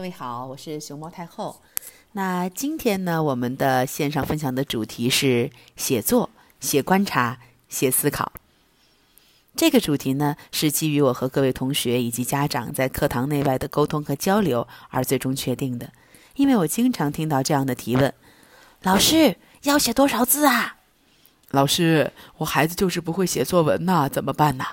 各位好，我是熊猫太后。那今天呢，我们的线上分享的主题是写作、写观察、写思考。这个主题呢，是基于我和各位同学以及家长在课堂内外的沟通和交流而最终确定的。因为我经常听到这样的提问：“老师要写多少字啊？”“老师，我孩子就是不会写作文呐，怎么办呢？”“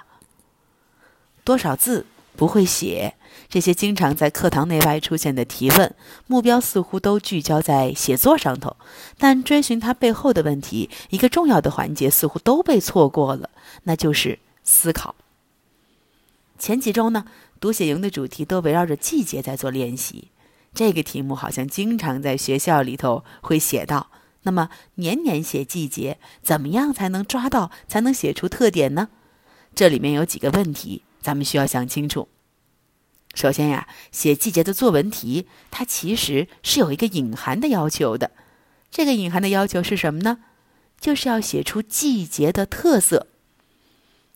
多少字？”不会写这些经常在课堂内外出现的提问，目标似乎都聚焦在写作上头，但追寻它背后的问题，一个重要的环节似乎都被错过了，那就是思考。前几周呢，读写营的主题都围绕着季节在做练习，这个题目好像经常在学校里头会写到。那么年年写季节，怎么样才能抓到，才能写出特点呢？这里面有几个问题。咱们需要想清楚。首先呀，写季节的作文题，它其实是有一个隐含的要求的。这个隐含的要求是什么呢？就是要写出季节的特色。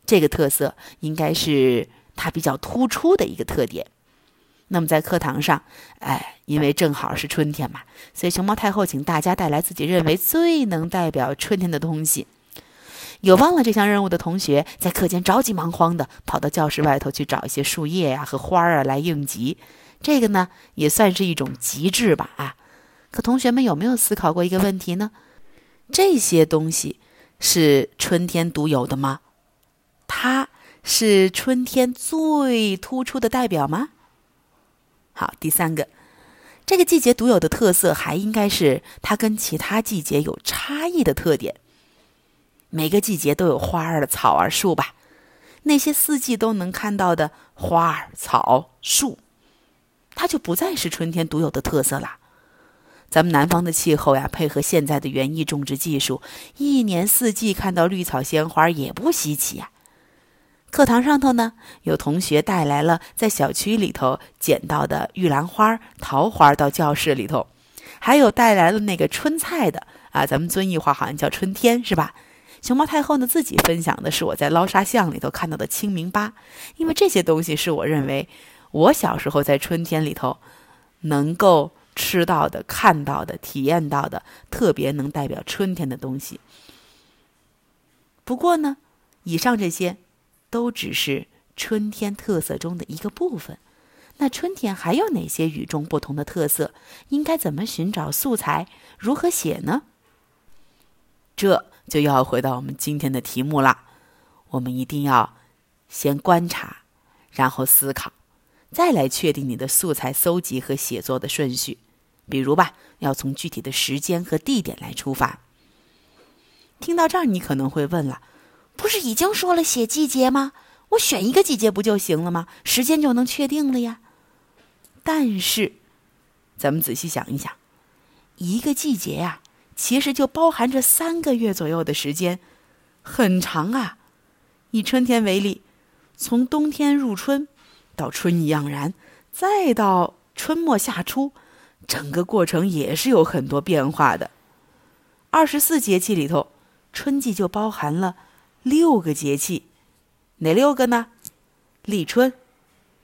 这个特色应该是它比较突出的一个特点。那么在课堂上，哎，因为正好是春天嘛，所以熊猫太后请大家带来自己认为最能代表春天的东西。有忘了这项任务的同学，在课间着急忙慌的跑到教室外头去找一些树叶呀和花儿啊来应急，这个呢也算是一种极致吧啊！可同学们有没有思考过一个问题呢？这些东西是春天独有的吗？它是春天最突出的代表吗？好，第三个，这个季节独有的特色还应该是它跟其他季节有差异的特点。每个季节都有花儿、草儿、树吧，那些四季都能看到的花儿、草、树，它就不再是春天独有的特色了。咱们南方的气候呀，配合现在的园艺种植技术，一年四季看到绿草鲜花也不稀奇呀。课堂上头呢，有同学带来了在小区里头捡到的玉兰花、桃花到教室里头，还有带来了那个春菜的啊，咱们遵义话好像叫春天，是吧？熊猫太后呢自己分享的是我在捞沙巷里头看到的清明粑，因为这些东西是我认为我小时候在春天里头能够吃到的、看到的、体验到的，特别能代表春天的东西。不过呢，以上这些都只是春天特色中的一个部分。那春天还有哪些与众不同的特色？应该怎么寻找素材？如何写呢？这。就要回到我们今天的题目了。我们一定要先观察，然后思考，再来确定你的素材搜集和写作的顺序。比如吧，要从具体的时间和地点来出发。听到这儿，你可能会问了：不是已经说了写季节吗？我选一个季节不就行了吗？时间就能确定了呀？但是，咱们仔细想一想，一个季节呀。其实就包含着三个月左右的时间，很长啊。以春天为例，从冬天入春，到春意盎然，再到春末夏初，整个过程也是有很多变化的。二十四节气里头，春季就包含了六个节气，哪六个呢？立春、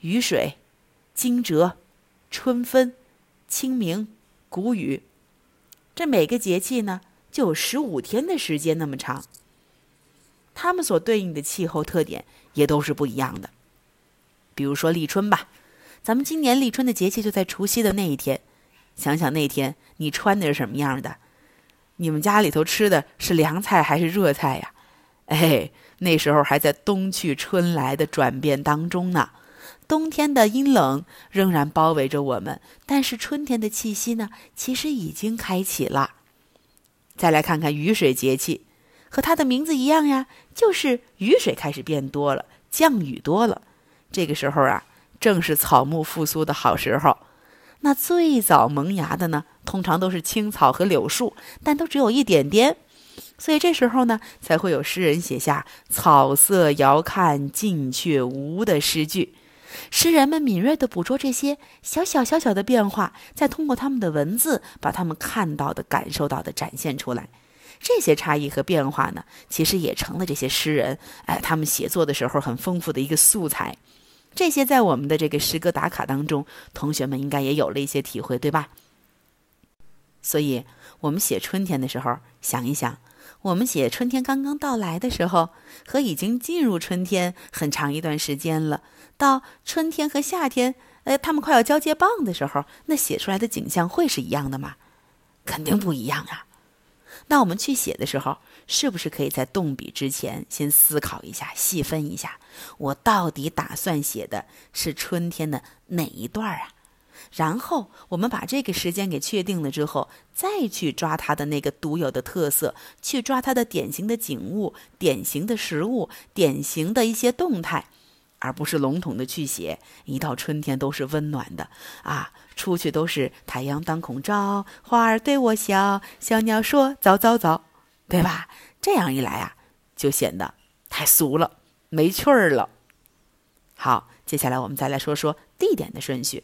雨水、惊蛰、春分、清明、谷雨。这每个节气呢，就有十五天的时间那么长。它们所对应的气候特点也都是不一样的。比如说立春吧，咱们今年立春的节气就在除夕的那一天。想想那天你穿的是什么样的？你们家里头吃的是凉菜还是热菜呀？哎，那时候还在冬去春来的转变当中呢。冬天的阴冷仍然包围着我们，但是春天的气息呢，其实已经开启了。再来看看雨水节气，和它的名字一样呀，就是雨水开始变多了，降雨多了。这个时候啊，正是草木复苏的好时候。那最早萌芽的呢，通常都是青草和柳树，但都只有一点点。所以这时候呢，才会有诗人写下“草色遥看近却无”的诗句。诗人们敏锐地捕捉这些小小小小的变化，再通过他们的文字，把他们看到的、感受到的展现出来。这些差异和变化呢，其实也成了这些诗人，哎，他们写作的时候很丰富的一个素材。这些在我们的这个诗歌打卡当中，同学们应该也有了一些体会，对吧？所以，我们写春天的时候，想一想，我们写春天刚刚到来的时候，和已经进入春天很长一段时间了，到春天和夏天，呃，他们快要交接棒的时候，那写出来的景象会是一样的吗？肯定不一样啊。那我们去写的时候，是不是可以在动笔之前先思考一下、细分一下，我到底打算写的是春天的哪一段啊？然后我们把这个时间给确定了之后，再去抓它的那个独有的特色，去抓它的典型的景物、典型的食物、典型的一些动态，而不是笼统的去写。一到春天都是温暖的啊，出去都是太阳当空照，花儿对我笑，小鸟说早早早，对吧？这样一来啊，就显得太俗了，没趣儿了。好，接下来我们再来说说地点的顺序。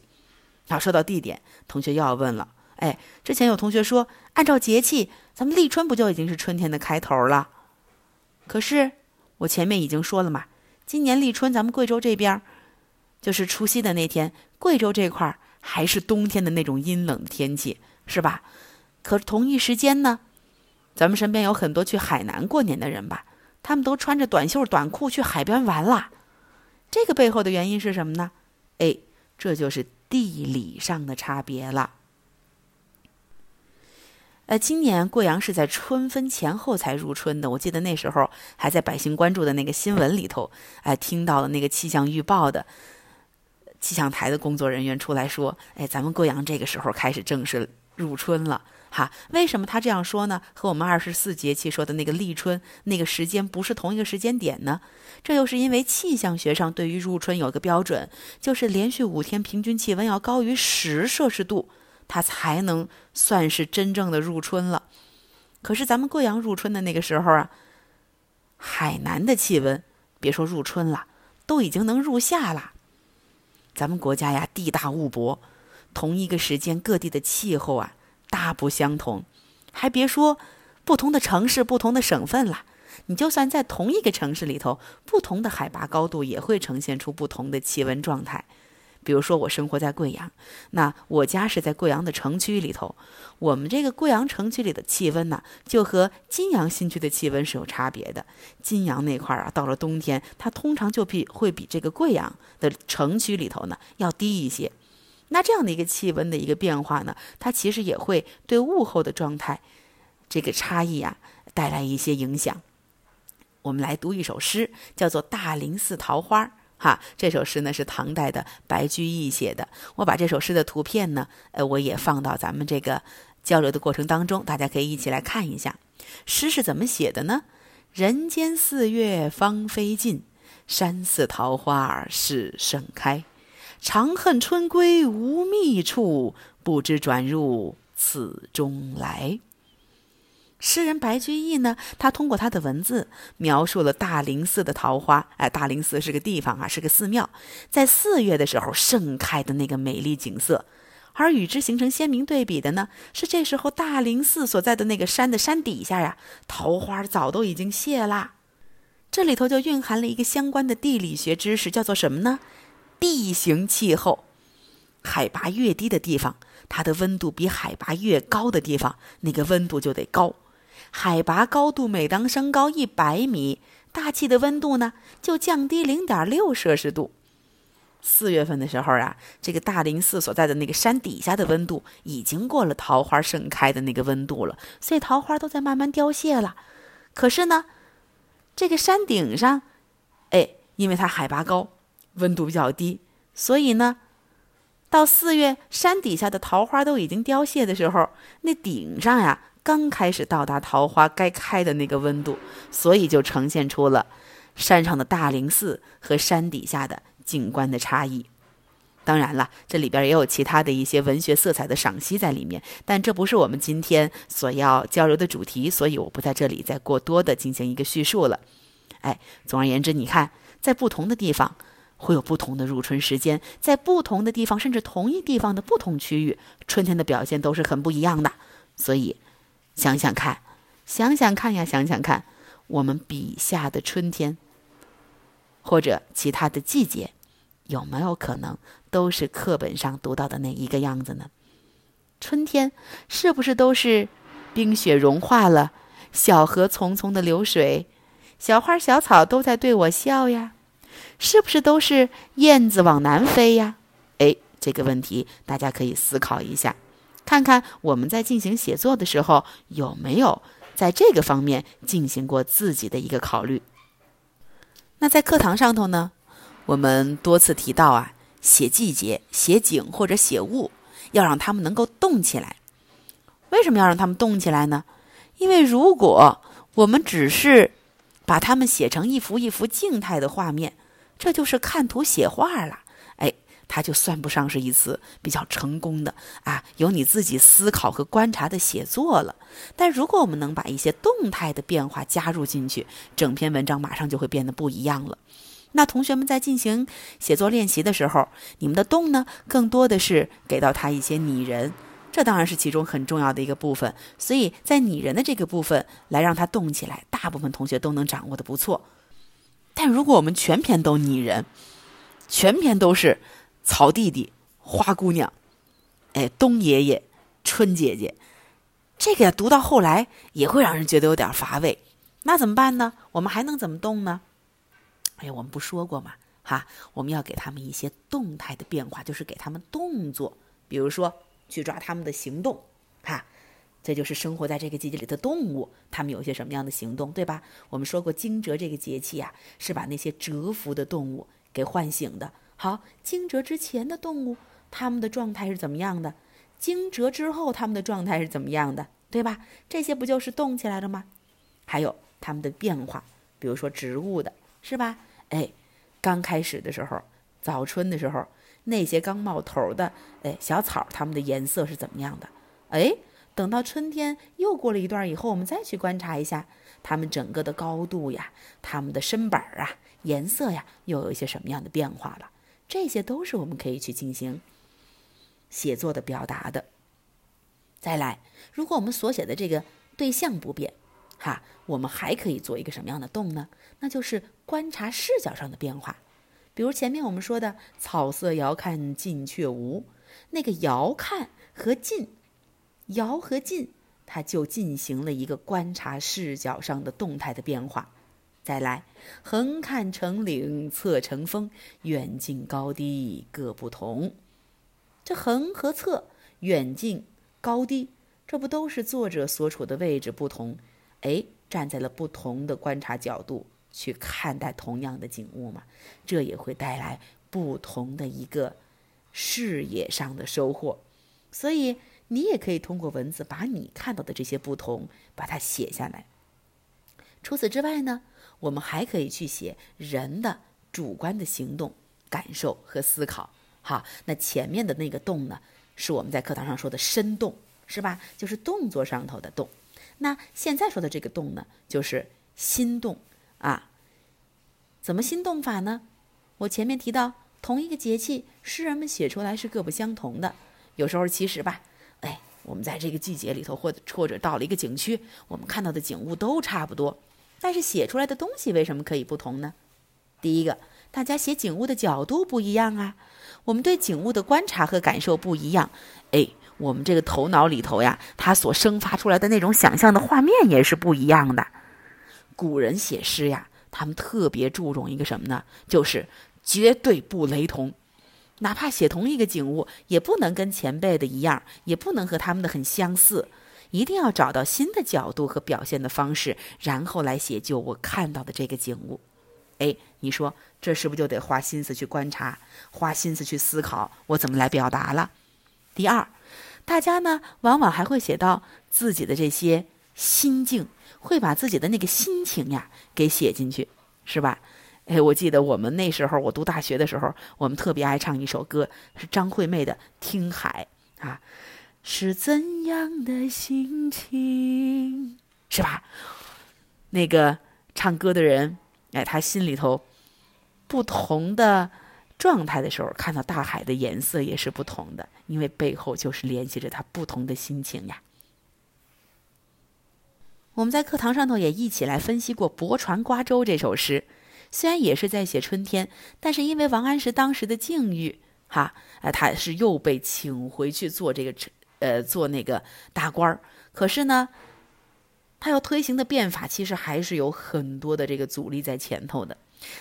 要，说到地点，同学又要问了。哎，之前有同学说，按照节气，咱们立春不就已经是春天的开头了？可是我前面已经说了嘛，今年立春咱们贵州这边，就是除夕的那天，贵州这块儿还是冬天的那种阴冷的天气，是吧？可同一时间呢，咱们身边有很多去海南过年的人吧，他们都穿着短袖短裤去海边玩了。这个背后的原因是什么呢？哎，这就是。地理上的差别了。呃，今年贵阳是在春分前后才入春的。我记得那时候还在百姓关注的那个新闻里头，哎，听到了那个气象预报的气象台的工作人员出来说：“哎，咱们贵阳这个时候开始正式入春了。”哈，为什么他这样说呢？和我们二十四节气说的那个立春那个时间不是同一个时间点呢？这又是因为气象学上对于入春有个标准，就是连续五天平均气温要高于十摄氏度，它才能算是真正的入春了。可是咱们贵阳入春的那个时候啊，海南的气温别说入春了，都已经能入夏了。咱们国家呀，地大物博，同一个时间各地的气候啊。大不相同，还别说不同的城市、不同的省份了。你就算在同一个城市里头，不同的海拔高度也会呈现出不同的气温状态。比如说，我生活在贵阳，那我家是在贵阳的城区里头，我们这个贵阳城区里的气温呢，就和金阳新区的气温是有差别的。金阳那块儿啊，到了冬天，它通常就比会比这个贵阳的城区里头呢要低一些。那这样的一个气温的一个变化呢，它其实也会对物候的状态这个差异啊带来一些影响。我们来读一首诗，叫做《大林寺桃花》哈。这首诗呢是唐代的白居易写的。我把这首诗的图片呢，呃，我也放到咱们这个交流的过程当中，大家可以一起来看一下。诗是怎么写的呢？人间四月芳菲尽，山寺桃花始盛开。长恨春归无觅处，不知转入此中来。诗人白居易呢，他通过他的文字描述了大林寺的桃花。哎，大林寺是个地方啊，是个寺庙，在四月的时候盛开的那个美丽景色。而与之形成鲜明对比的呢，是这时候大林寺所在的那个山的山底下呀，桃花早都已经谢啦。这里头就蕴含了一个相关的地理学知识，叫做什么呢？地形气候，海拔越低的地方，它的温度比海拔越高的地方，那个温度就得高。海拔高度每当升高一百米，大气的温度呢就降低零点六摄氏度。四月份的时候啊，这个大林寺所在的那个山底下的温度已经过了桃花盛开的那个温度了，所以桃花都在慢慢凋谢了。可是呢，这个山顶上，哎，因为它海拔高。温度比较低，所以呢，到四月山底下的桃花都已经凋谢的时候，那顶上呀刚开始到达桃花该开的那个温度，所以就呈现出了山上的大林寺和山底下的景观的差异。当然了，这里边也有其他的一些文学色彩的赏析在里面，但这不是我们今天所要交流的主题，所以我不在这里再过多的进行一个叙述了。哎，总而言之，你看，在不同的地方。会有不同的入春时间，在不同的地方，甚至同一地方的不同区域，春天的表现都是很不一样的。所以，想想看，想想看呀，想想看，我们笔下的春天，或者其他的季节，有没有可能都是课本上读到的那一个样子呢？春天是不是都是冰雪融化了，小河匆匆的流水，小花小草都在对我笑呀？是不是都是燕子往南飞呀？哎，这个问题大家可以思考一下，看看我们在进行写作的时候有没有在这个方面进行过自己的一个考虑。那在课堂上头呢，我们多次提到啊，写季节、写景或者写物，要让他们能够动起来。为什么要让他们动起来呢？因为如果我们只是把它们写成一幅一幅静态的画面，这就是看图写画了。哎，它就算不上是一次比较成功的啊，有你自己思考和观察的写作了。但如果我们能把一些动态的变化加入进去，整篇文章马上就会变得不一样了。那同学们在进行写作练习的时候，你们的动呢，更多的是给到他一些拟人。这当然是其中很重要的一个部分，所以在拟人的这个部分来让它动起来，大部分同学都能掌握的不错。但如果我们全篇都拟人，全篇都是草弟弟、花姑娘、哎冬爷爷、春姐姐，这个读到后来也会让人觉得有点乏味。那怎么办呢？我们还能怎么动呢？哎，我们不说过吗？哈，我们要给他们一些动态的变化，就是给他们动作，比如说。去抓他们的行动，哈，这就是生活在这个季节里的动物，它们有些什么样的行动，对吧？我们说过惊蛰这个节气呀，是把那些蛰伏的动物给唤醒的。好，惊蛰之前的动物，它们的状态是怎么样的？惊蛰之后，它们的状态是怎么样的？对吧？这些不就是动起来了吗？还有它们的变化，比如说植物的，是吧？哎，刚开始的时候，早春的时候。那些刚冒头的，哎，小草，它们的颜色是怎么样的？哎，等到春天又过了一段以后，我们再去观察一下它们整个的高度呀，它们的身板啊，颜色呀，又有一些什么样的变化了？这些都是我们可以去进行写作的表达的。再来，如果我们所写的这个对象不变，哈，我们还可以做一个什么样的动呢？那就是观察视角上的变化。比如前面我们说的“草色遥看近却无”，那个“遥看”和“近”，“遥”和“近”，它就进行了一个观察视角上的动态的变化。再来，“横看成岭侧成峰，远近高低各不同”，这“横”和“侧”、“远近”、“高低”，这不都是作者所处的位置不同？哎，站在了不同的观察角度。去看待同样的景物嘛，这也会带来不同的一个视野上的收获。所以你也可以通过文字把你看到的这些不同把它写下来。除此之外呢，我们还可以去写人的主观的行动、感受和思考。好，那前面的那个动呢，是我们在课堂上说的身动，是吧？就是动作上头的动。那现在说的这个动呢，就是心动。啊，怎么心动法呢？我前面提到，同一个节气，诗人们写出来是各不相同的。有时候其实吧，哎，我们在这个季节里头，或者或者到了一个景区，我们看到的景物都差不多，但是写出来的东西为什么可以不同呢？第一个，大家写景物的角度不一样啊，我们对景物的观察和感受不一样，哎，我们这个头脑里头呀，它所生发出来的那种想象的画面也是不一样的。古人写诗呀，他们特别注重一个什么呢？就是绝对不雷同，哪怕写同一个景物，也不能跟前辈的一样，也不能和他们的很相似，一定要找到新的角度和表现的方式，然后来写就我看到的这个景物。哎，你说这是不是就得花心思去观察，花心思去思考我怎么来表达了？第二，大家呢往往还会写到自己的这些心境。会把自己的那个心情呀给写进去，是吧？哎，我记得我们那时候，我读大学的时候，我们特别爱唱一首歌，是张惠妹的《听海》啊，是怎样的心情，是吧？那个唱歌的人，哎，他心里头不同的状态的时候，看到大海的颜色也是不同的，因为背后就是联系着他不同的心情呀。我们在课堂上头也一起来分析过《泊船瓜洲》这首诗，虽然也是在写春天，但是因为王安石当时的境遇，哈，呃，他是又被请回去做这个，呃，做那个大官儿。可是呢，他要推行的变法，其实还是有很多的这个阻力在前头的。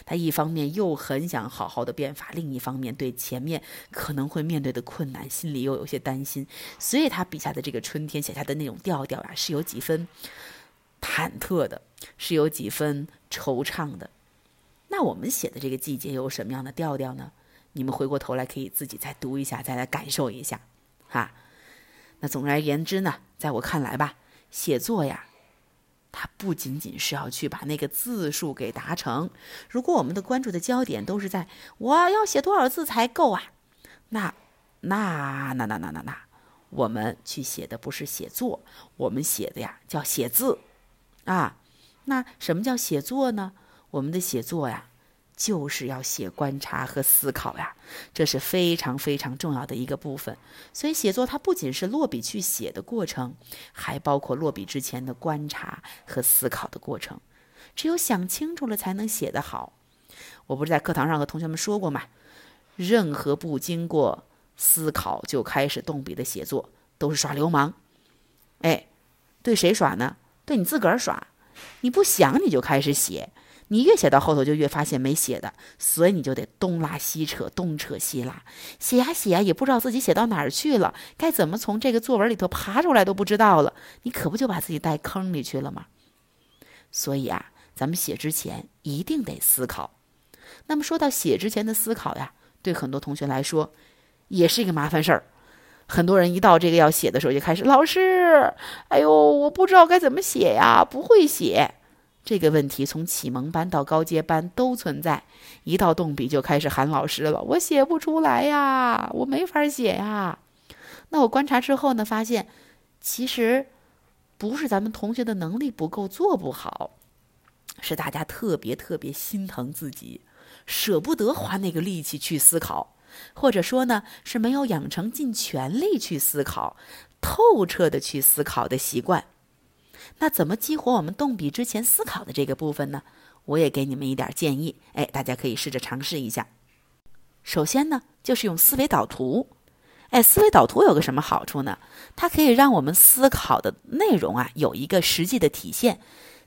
他一方面又很想好好的变法，另一方面对前面可能会面对的困难，心里又有些担心。所以他笔下的这个春天写下的那种调调啊，是有几分忐忑的，是有几分惆怅的。那我们写的这个季节有什么样的调调呢？你们回过头来可以自己再读一下，再来感受一下，哈。那总而言之呢，在我看来吧，写作呀。它不仅仅是要去把那个字数给达成，如果我们的关注的焦点都是在我要写多少字才够啊，那那那那那那那，我们去写的不是写作，我们写的呀叫写字，啊，那什么叫写作呢？我们的写作呀。就是要写观察和思考呀，这是非常非常重要的一个部分。所以写作它不仅是落笔去写的过程，还包括落笔之前的观察和思考的过程。只有想清楚了，才能写得好。我不是在课堂上和同学们说过吗？任何不经过思考就开始动笔的写作，都是耍流氓。哎，对谁耍呢？对你自个儿耍。你不想你就开始写。你越写到后头，就越发现没写的，所以你就得东拉西扯，东扯西拉，写呀写呀，也不知道自己写到哪儿去了，该怎么从这个作文里头爬出来都不知道了。你可不就把自己带坑里去了吗？所以啊，咱们写之前一定得思考。那么说到写之前的思考呀，对很多同学来说，也是一个麻烦事儿。很多人一到这个要写的时候，就开始老师，哎呦，我不知道该怎么写呀，不会写。这个问题从启蒙班到高阶班都存在，一到动笔就开始喊老师了。我写不出来呀，我没法写呀。那我观察之后呢，发现其实不是咱们同学的能力不够，做不好，是大家特别特别心疼自己，舍不得花那个力气去思考，或者说呢是没有养成尽全力去思考、透彻的去思考的习惯。那怎么激活我们动笔之前思考的这个部分呢？我也给你们一点建议，哎，大家可以试着尝试一下。首先呢，就是用思维导图。哎，思维导图有个什么好处呢？它可以让我们思考的内容啊有一个实际的体现，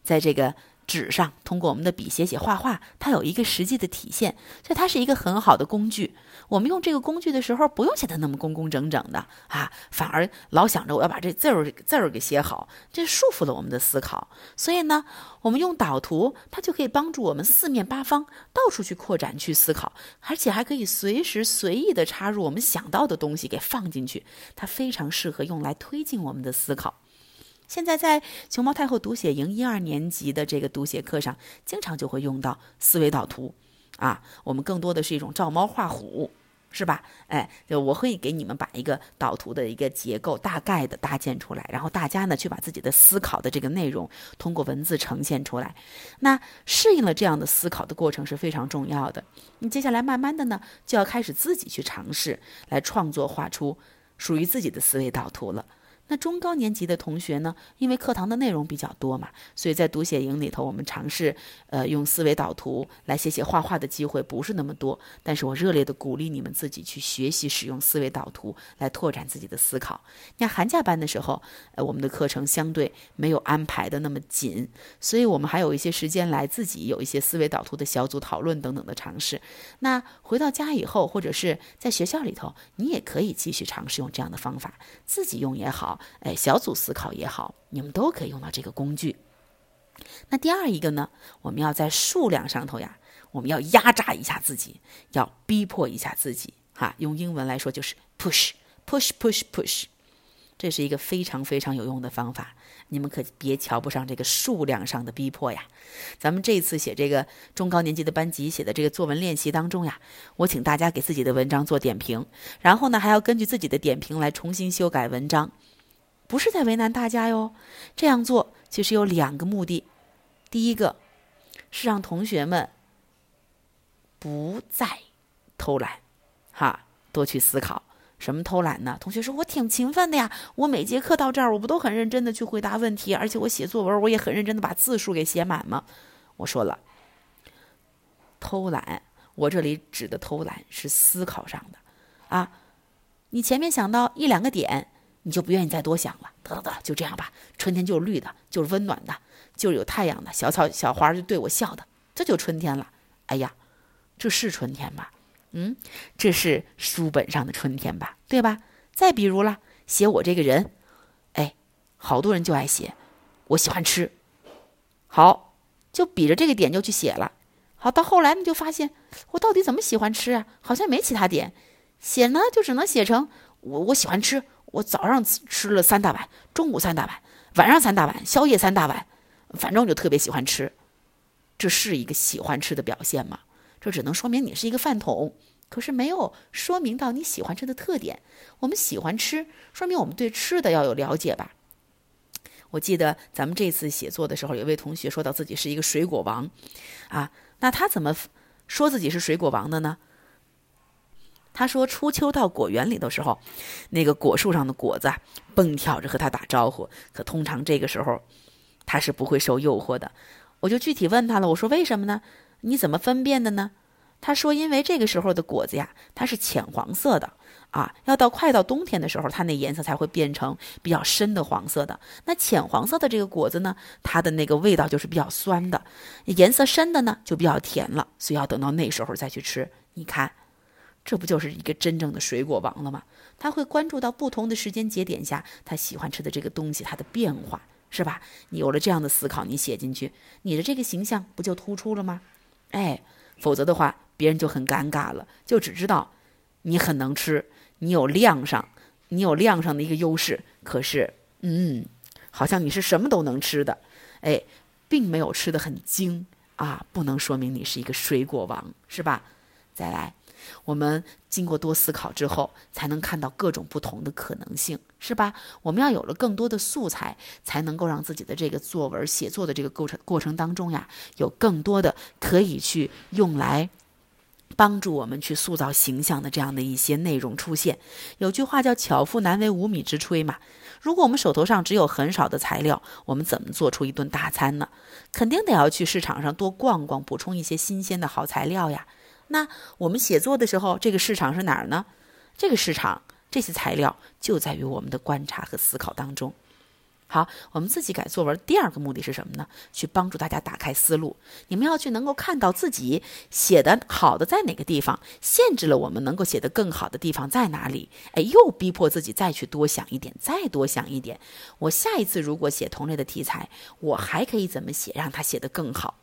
在这个。纸上通过我们的笔写写画画，它有一个实际的体现，所以它是一个很好的工具。我们用这个工具的时候，不用写的那么工工整整的啊，反而老想着我要把这字儿字儿给写好，这束缚了我们的思考。所以呢，我们用导图，它就可以帮助我们四面八方到处去扩展去思考，而且还可以随时随意的插入我们想到的东西给放进去，它非常适合用来推进我们的思考。现在在熊猫太后读写营一二年级的这个读写课上，经常就会用到思维导图，啊，我们更多的是一种照猫画虎，是吧？哎，就我会给你们把一个导图的一个结构大概的搭建出来，然后大家呢去把自己的思考的这个内容通过文字呈现出来。那适应了这样的思考的过程是非常重要的。你接下来慢慢的呢，就要开始自己去尝试来创作，画出属于自己的思维导图了。那中高年级的同学呢？因为课堂的内容比较多嘛，所以在读写营里头，我们尝试呃用思维导图来写写画画的机会不是那么多。但是我热烈的鼓励你们自己去学习使用思维导图来拓展自己的思考。那寒假班的时候，呃，我们的课程相对没有安排的那么紧，所以我们还有一些时间来自己有一些思维导图的小组讨论等等的尝试。那回到家以后，或者是在学校里头，你也可以继续尝试用这样的方法，自己用也好。哎，小组思考也好，你们都可以用到这个工具。那第二一个呢，我们要在数量上头呀，我们要压榨一下自己，要逼迫一下自己。哈，用英文来说就是 push，push，push，push。这是一个非常非常有用的方法。你们可别瞧不上这个数量上的逼迫呀！咱们这次写这个中高年级的班级写的这个作文练习当中呀，我请大家给自己的文章做点评，然后呢还要根据自己的点评来重新修改文章。不是在为难大家哟，这样做其实有两个目的。第一个是让同学们不再偷懒，哈，多去思考。什么偷懒呢？同学说：“我挺勤奋的呀，我每节课到这儿，我不都很认真的去回答问题，而且我写作文我也很认真的把字数给写满吗？”我说了，偷懒，我这里指的偷懒是思考上的，啊，你前面想到一两个点，你就不愿意再多想了，得了得了，就这样吧。春天就是绿的，就是温暖的，就是有太阳的，小草小花就对我笑的，这就春天了。哎呀，这是春天吧？嗯，这是书本上的春天吧？对吧？再比如了，写我这个人，哎，好多人就爱写，我喜欢吃，好，就比着这个点就去写了。好，到后来你就发现，我到底怎么喜欢吃啊？好像没其他点，写呢就只能写成我我喜欢吃，我早上吃了三大碗，中午三大碗，晚上三大碗，宵夜三大碗，反正我就特别喜欢吃。这是一个喜欢吃的表现吗？这只能说明你是一个饭桶，可是没有说明到你喜欢吃的特点。我们喜欢吃，说明我们对吃的要有了解吧。我记得咱们这次写作的时候，有位同学说到自己是一个水果王，啊，那他怎么说自己是水果王的呢？他说初秋到果园里的时候，那个果树上的果子蹦跳着和他打招呼，可通常这个时候他是不会受诱惑的。我就具体问他了，我说为什么呢？你怎么分辨的呢？他说，因为这个时候的果子呀，它是浅黄色的啊，要到快到冬天的时候，它那颜色才会变成比较深的黄色的。那浅黄色的这个果子呢，它的那个味道就是比较酸的；颜色深的呢，就比较甜了。所以要等到那时候再去吃。你看，这不就是一个真正的水果王了吗？他会关注到不同的时间节点下，他喜欢吃的这个东西它的变化。是吧？你有了这样的思考，你写进去，你的这个形象不就突出了吗？哎，否则的话，别人就很尴尬了，就只知道你很能吃，你有量上，你有量上的一个优势。可是，嗯，好像你是什么都能吃的，哎，并没有吃的很精啊，不能说明你是一个水果王，是吧？再来。我们经过多思考之后，才能看到各种不同的可能性，是吧？我们要有了更多的素材，才能够让自己的这个作文写作的这个过程过程当中呀，有更多的可以去用来帮助我们去塑造形象的这样的一些内容出现。有句话叫“巧妇难为无米之炊”嘛。如果我们手头上只有很少的材料，我们怎么做出一顿大餐呢？肯定得要去市场上多逛逛，补充一些新鲜的好材料呀。那我们写作的时候，这个市场是哪儿呢？这个市场，这些材料就在于我们的观察和思考当中。好，我们自己改作文，第二个目的是什么呢？去帮助大家打开思路。你们要去能够看到自己写的好的在哪个地方，限制了我们能够写得更好的地方在哪里？哎，又逼迫自己再去多想一点，再多想一点。我下一次如果写同类的题材，我还可以怎么写，让它写得更好？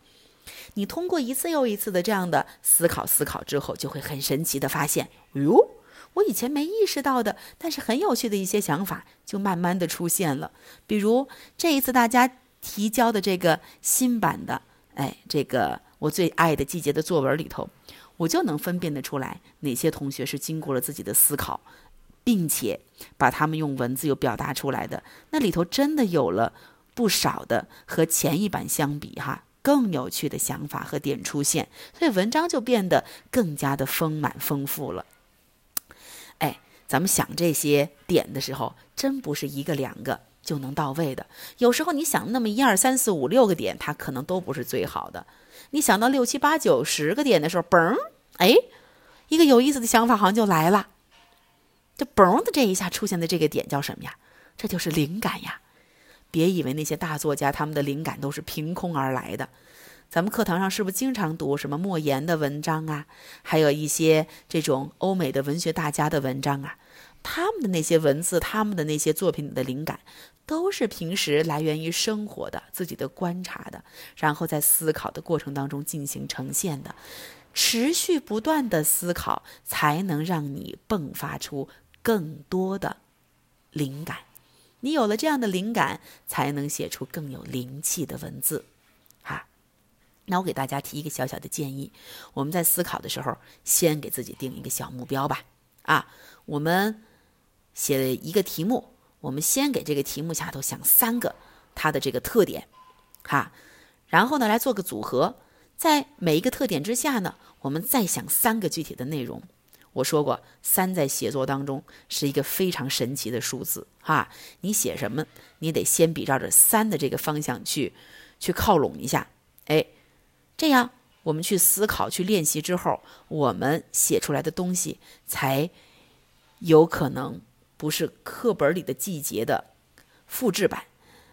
你通过一次又一次的这样的思考思考之后，就会很神奇的发现，哟，我以前没意识到的，但是很有趣的一些想法，就慢慢的出现了。比如这一次大家提交的这个新版的，哎，这个我最爱的季节的作文里头，我就能分辨得出来，哪些同学是经过了自己的思考，并且把他们用文字又表达出来的，那里头真的有了不少的和前一版相比，哈。更有趣的想法和点出现，所以文章就变得更加的丰满丰富了。哎，咱们想这些点的时候，真不是一个两个就能到位的。有时候你想那么一二三四五六个点，它可能都不是最好的。你想到六七八九十个点的时候，嘣，哎，一个有意思的想法好像就来了。这嘣的这一下出现的这个点叫什么呀？这就是灵感呀。别以为那些大作家他们的灵感都是凭空而来的，咱们课堂上是不是经常读什么莫言的文章啊？还有一些这种欧美的文学大家的文章啊，他们的那些文字，他们的那些作品的灵感，都是平时来源于生活的、自己的观察的，然后在思考的过程当中进行呈现的，持续不断的思考，才能让你迸发出更多的灵感。你有了这样的灵感，才能写出更有灵气的文字，哈。那我给大家提一个小小的建议：我们在思考的时候，先给自己定一个小目标吧。啊，我们写一个题目，我们先给这个题目下头想三个它的这个特点，哈。然后呢，来做个组合，在每一个特点之下呢，我们再想三个具体的内容。我说过，三在写作当中是一个非常神奇的数字哈。你写什么，你得先比照着三的这个方向去，去靠拢一下。哎，这样我们去思考、去练习之后，我们写出来的东西才有可能不是课本里的季节的复制版，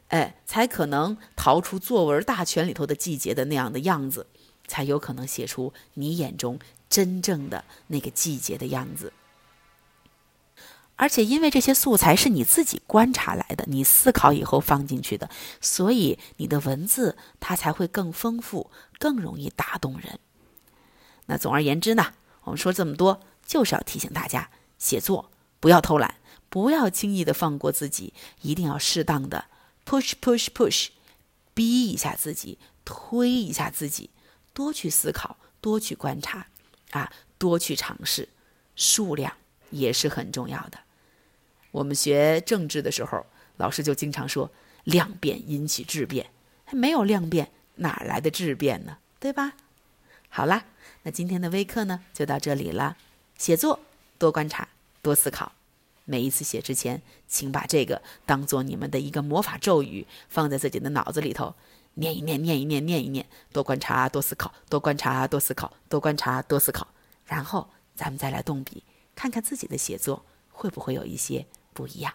哎，才可能逃出作文大全里头的季节的那样的样子，才有可能写出你眼中真正的那个季节的样子。而且，因为这些素材是你自己观察来的，你思考以后放进去的，所以你的文字它才会更丰富，更容易打动人。那总而言之呢，我们说这么多，就是要提醒大家，写作不要偷懒，不要轻易的放过自己，一定要适当的 push push push，逼一下自己，推一下自己，多去思考，多去观察，啊，多去尝试，数量也是很重要的。我们学政治的时候，老师就经常说“量变引起质变”，没有量变，哪来的质变呢？对吧？好啦，那今天的微课呢，就到这里了。写作多观察，多思考。每一次写之前，请把这个当做你们的一个魔法咒语，放在自己的脑子里头，念一念，念一念，念一念。多观察，多思考，多观察，多思考，多观察，多思考。然后咱们再来动笔，看看自己的写作会不会有一些。不一样。